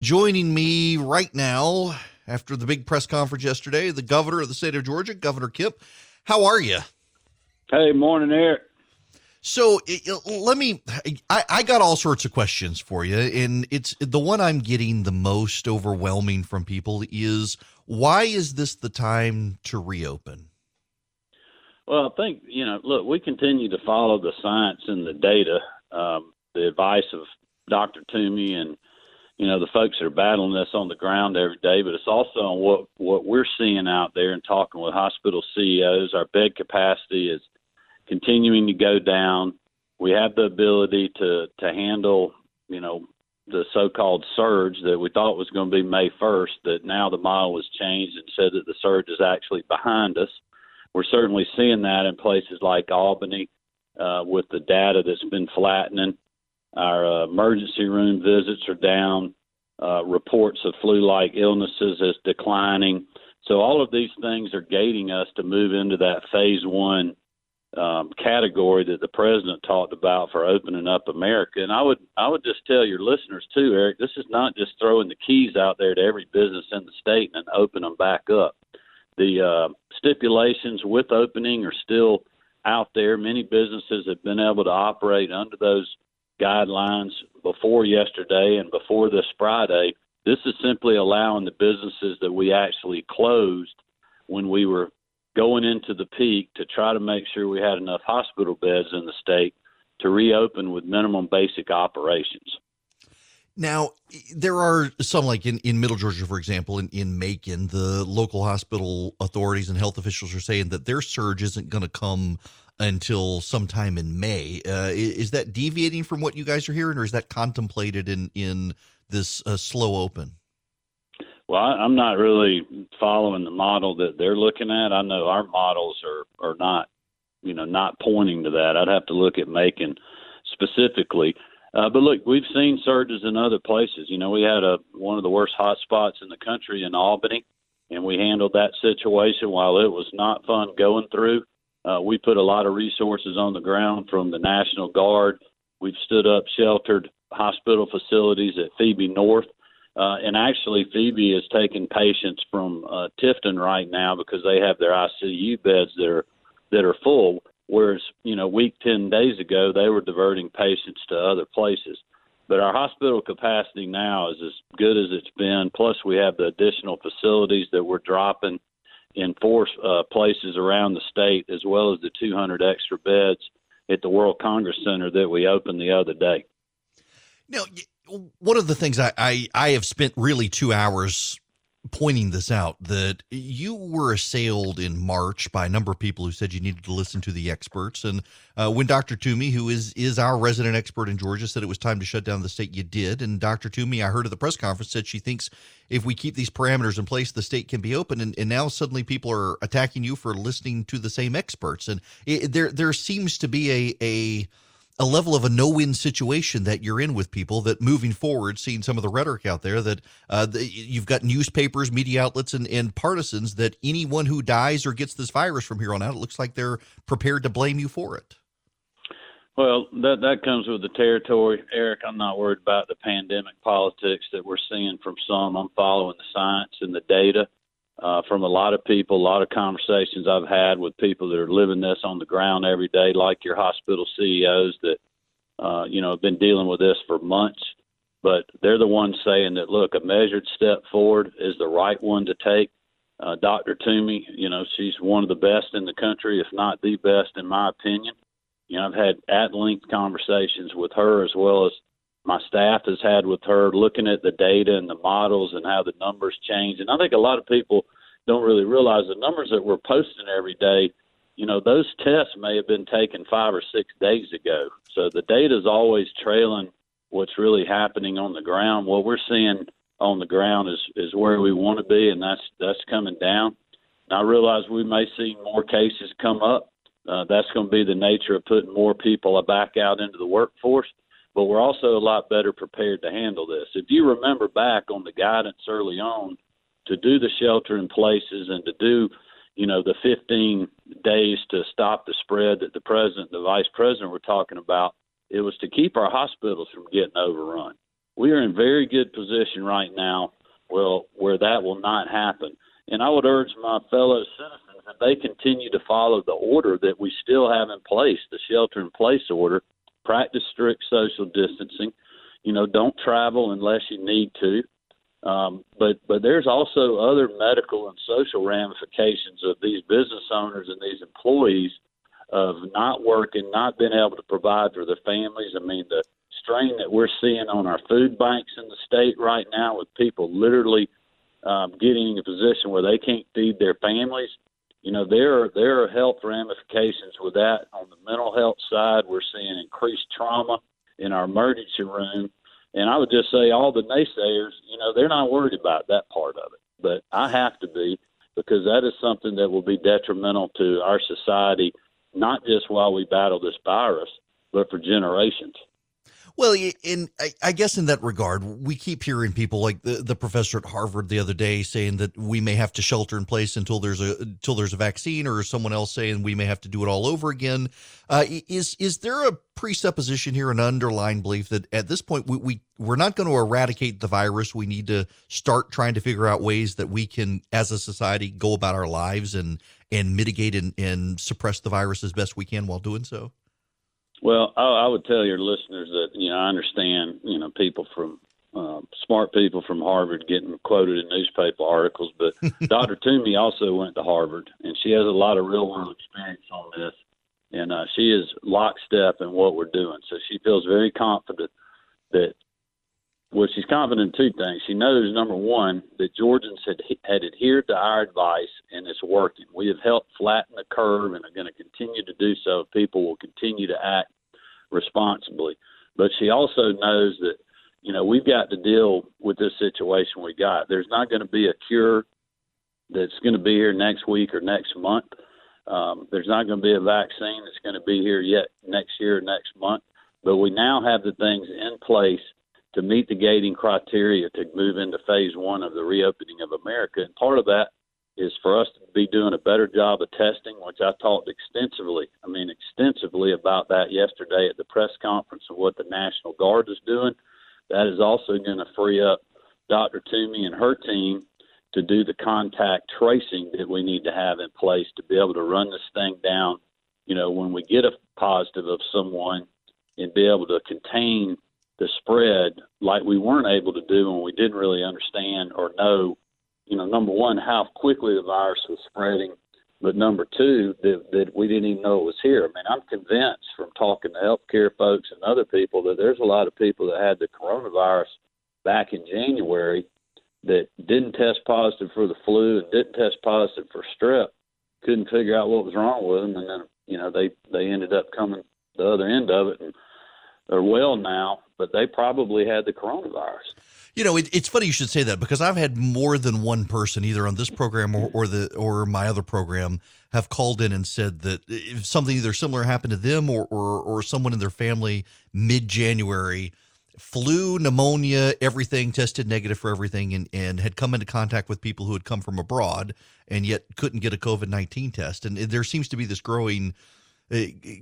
Joining me right now after the big press conference yesterday, the governor of the state of Georgia, Governor Kemp. How are you? Hey, morning, Eric. So let me. I, I, got all sorts of questions for you, and it's the one I'm getting the most overwhelming from people is why is this the time to reopen? Well, I think you know. Look, we continue to follow the science and the data, um, the advice of Dr. Toomey and you know the folks that are battling this on the ground every day, but it's also on what what we're seeing out there and talking with hospital CEOs. Our bed capacity is continuing to go down. We have the ability to to handle, you know, the so-called surge that we thought was going to be May 1st. That now the model has changed and said that the surge is actually behind us. We're certainly seeing that in places like Albany, uh, with the data that's been flattening. Our uh, emergency room visits are down. Uh, reports of flu-like illnesses is declining. So all of these things are gating us to move into that phase one um, category that the president talked about for opening up America. And I would I would just tell your listeners too, Eric, this is not just throwing the keys out there to every business in the state and open them back up. The uh, stipulations with opening are still out there. Many businesses have been able to operate under those guidelines before yesterday and before this Friday. This is simply allowing the businesses that we actually closed when we were going into the peak to try to make sure we had enough hospital beds in the state to reopen with minimum basic operations. Now, there are some, like in, in Middle Georgia, for example, in, in Macon, the local hospital authorities and health officials are saying that their surge isn't going to come until sometime in May. Uh, is that deviating from what you guys are hearing, or is that contemplated in, in this uh, slow open? Well, I'm not really following the model that they're looking at. I know our models are are not, you know, not pointing to that. I'd have to look at Macon specifically. Uh, but look, we've seen surges in other places. You know, we had a one of the worst hot spots in the country in Albany, and we handled that situation while it was not fun going through. Uh, we put a lot of resources on the ground from the National Guard. We've stood up sheltered hospital facilities at Phoebe North uh, and actually, Phoebe is taking patients from uh, Tifton right now because they have their ICU beds that are that are full. Whereas, you know, week ten days ago, they were diverting patients to other places. But our hospital capacity now is as good as it's been. Plus, we have the additional facilities that we're dropping in four uh, places around the state, as well as the 200 extra beds at the World Congress Center that we opened the other day. Now, one of the things I, I, I have spent really two hours pointing this out that you were assailed in March by a number of people who said you needed to listen to the experts. And uh, when Dr. Toomey, who is is our resident expert in Georgia, said it was time to shut down the state, you did. And Dr. Toomey, I heard at the press conference, said she thinks if we keep these parameters in place, the state can be open. And, and now suddenly people are attacking you for listening to the same experts. And it, there there seems to be a a a level of a no-win situation that you're in with people that moving forward seeing some of the rhetoric out there that uh, the, you've got newspapers media outlets and, and partisans that anyone who dies or gets this virus from here on out it looks like they're prepared to blame you for it. Well that that comes with the territory eric. I'm not worried about the pandemic politics that we're seeing from some. I'm following the science and the data uh, from a lot of people, a lot of conversations I've had with people that are living this on the ground every day, like your hospital CEOs that, uh, you know, have been dealing with this for months. But they're the ones saying that, look, a measured step forward is the right one to take. Uh, Dr. Toomey, you know, she's one of the best in the country, if not the best, in my opinion. You know, I've had at length conversations with her as well as my staff has had with her, looking at the data and the models and how the numbers change. And I think a lot of people don't really realize the numbers that we're posting every day. You know, those tests may have been taken five or six days ago. So the data is always trailing what's really happening on the ground. What we're seeing on the ground is is where we want to be, and that's that's coming down. And I realize we may see more cases come up. Uh, that's going to be the nature of putting more people back out into the workforce but we're also a lot better prepared to handle this. If you remember back on the guidance early on to do the shelter in places and to do, you know, the 15 days to stop the spread that the president, the vice president were talking about, it was to keep our hospitals from getting overrun. we are in very good position right now. Well, where that will not happen, and I would urge my fellow citizens that they continue to follow the order that we still have in place, the shelter-in-place order. Practice strict social distancing. You know, don't travel unless you need to. Um, but but there's also other medical and social ramifications of these business owners and these employees of not working, not being able to provide for their families. I mean, the strain that we're seeing on our food banks in the state right now, with people literally um, getting in a position where they can't feed their families. You know, there are there are health ramifications with that. On the mental health side, we're seeing increased trauma in our emergency room. And I would just say all the naysayers, you know, they're not worried about that part of it. But I have to be because that is something that will be detrimental to our society not just while we battle this virus, but for generations. Well, in I guess in that regard, we keep hearing people like the, the professor at Harvard the other day saying that we may have to shelter in place until there's a until there's a vaccine, or someone else saying we may have to do it all over again. Uh, is is there a presupposition here, an underlying belief that at this point we, we we're not going to eradicate the virus? We need to start trying to figure out ways that we can, as a society, go about our lives and and mitigate and, and suppress the virus as best we can while doing so. Well, I, I would tell your listeners that you know I understand you know people from uh, smart people from Harvard getting quoted in newspaper articles, but Dr. Toomey also went to Harvard, and she has a lot of real world experience on this, and uh, she is lockstep in what we're doing. So she feels very confident that well, she's confident in two things. She knows number one that Georgians had had adhered to our advice and it's working. We have helped flatten the curve and are going to continue to do so. People will continue to act responsibly. But she also knows that you know we've got to deal with this situation we got. There's not going to be a cure that's going to be here next week or next month. Um, there's not going to be a vaccine that's going to be here yet next year or next month. But we now have the things in place to meet the gating criteria to move into phase one of the reopening of America. And part of that is for us to be doing a better job of testing, which I talked extensively, I mean, extensively about that yesterday at the press conference of what the National Guard is doing. That is also going to free up Dr. Toomey and her team to do the contact tracing that we need to have in place to be able to run this thing down. You know, when we get a positive of someone and be able to contain the spread like we weren't able to do when we didn't really understand or know, you know, number one, how quickly the virus was spreading, but number two, that, that we didn't even know it was here. I mean, I'm convinced from talking to healthcare folks and other people that there's a lot of people that had the coronavirus back in January that didn't test positive for the flu and didn't test positive for strep, couldn't figure out what was wrong with them, and then you know they they ended up coming the other end of it and they're well now, but they probably had the coronavirus. You know, it, it's funny you should say that because I've had more than one person, either on this program or, or the or my other program, have called in and said that if something either similar happened to them or or, or someone in their family mid January, flu, pneumonia, everything tested negative for everything, and and had come into contact with people who had come from abroad and yet couldn't get a COVID nineteen test, and there seems to be this growing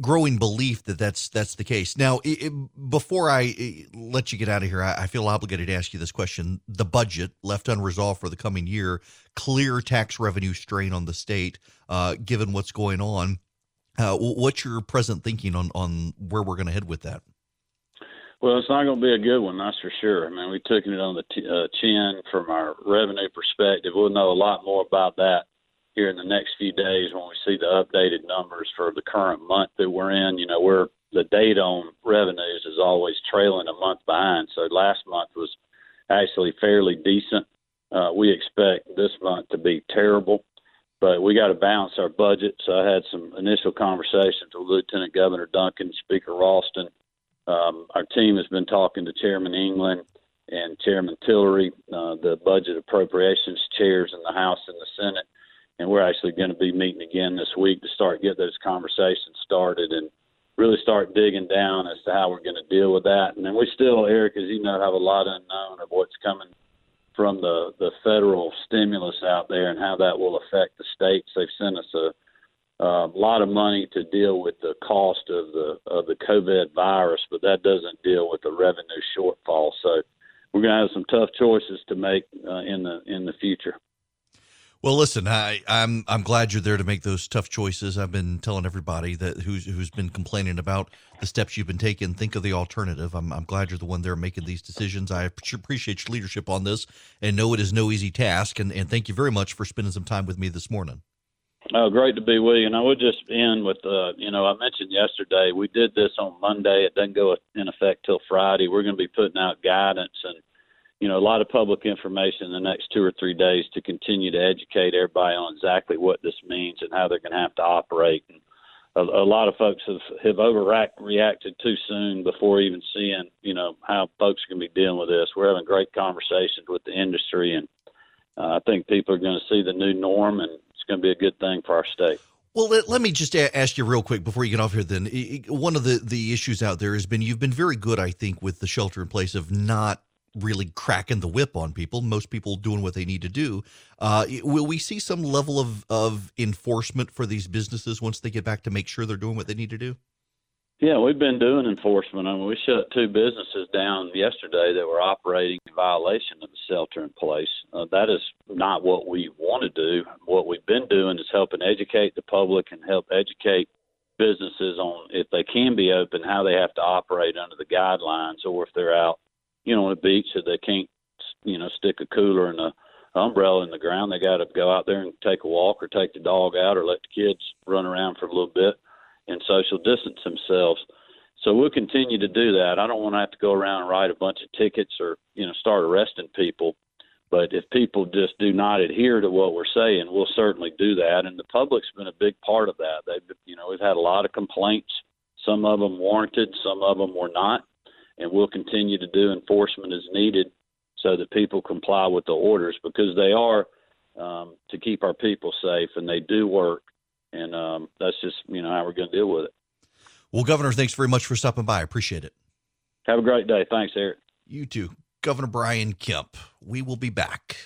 growing belief that that's that's the case. Now, it, before I let you get out of here, I, I, feel obligated to ask you this question: the budget left unresolved for the coming year, clear tax revenue strain on the state, uh, given what's going on. Uh, what's your present thinking on on where we're going to head with that? Well, it's not going to be a good one, that's for sure. I mean, we took it on the t- uh, chin from our revenue perspective. We'll know a lot more about that here in the next few days when we see the updated numbers for the current month that we're in. You know, we're the date on revenues is always trailing a month behind. So last month was actually fairly decent. Uh, we expect this month to be terrible, but we got to balance our budget. So I had some initial conversations with Lieutenant Governor Duncan, Speaker Ralston. Um, our team has been talking to Chairman England and Chairman Tillery, uh, the budget appropriations chairs in the House and the Senate and we're actually going to be meeting again this week to start get those conversations started and really start digging down as to how we're going to deal with that. And then we still, Eric, as you know, have a lot unknown of what's coming from the the federal stimulus out there and how that will affect the states. They've sent us a a lot of money to deal with the cost of the of the COVID virus, but that doesn't deal with the revenue shortfall. So we're going to have some tough choices to make uh, in the in the future. Well, listen, I, I'm I'm glad you're there to make those tough choices. I've been telling everybody that who's who's been complaining about the steps you've been taking. Think of the alternative. I'm I'm glad you're the one there making these decisions. I appreciate your leadership on this, and know it is no easy task. And and thank you very much for spending some time with me this morning. Oh, great to be with you. And I would just end with, uh, you know, I mentioned yesterday we did this on Monday. It doesn't go in effect till Friday. We're going to be putting out guidance and you know, a lot of public information in the next two or three days to continue to educate everybody on exactly what this means and how they're going to have to operate. And a, a lot of folks have have overreacted too soon before even seeing, you know, how folks to be dealing with this. We're having great conversations with the industry, and uh, I think people are going to see the new norm, and it's going to be a good thing for our state. Well, let, let, me just ask you real quick before you get off here. Then, one of the the issues out there has been you've been very good, I think, with the shelter in place of not really cracking the whip on people. Most people doing what they need to do. Uh, will we see some level of, of enforcement for these businesses once they get back to make sure they're doing what they need to do? Yeah, we've been doing enforcement. I mean, we shut two businesses down yesterday that were operating in violation of the shelter in place. Uh, that is not what we want to do. What we've been doing is helping educate the public and help educate businesses on if they can be open, how they have to operate under the guidelines, or if they're out you know, on the beach that they can't, you know, stick a cooler and a umbrella in the ground. They got to go out there and take a walk or take the dog out or let the kids run around for a little bit and social distance themselves. So we'll continue to do that. I don't want to have to go around and write a bunch of tickets or, you know, start arresting people. But if people just do not adhere to what we're saying, we'll certainly do that. And the public's been a big part of that. They've, you know, we've had a lot of complaints. Some of them warranted, some of them were not and we'll continue to do enforcement as needed so that people comply with the orders because they are um, to keep our people safe and they do work. And um, that's just you know how we're going to deal with it. Well, Governor, thanks very much for stopping by. I appreciate it. Have a great day. Thanks, Eric. You too. Governor Brian Kemp. We will be back.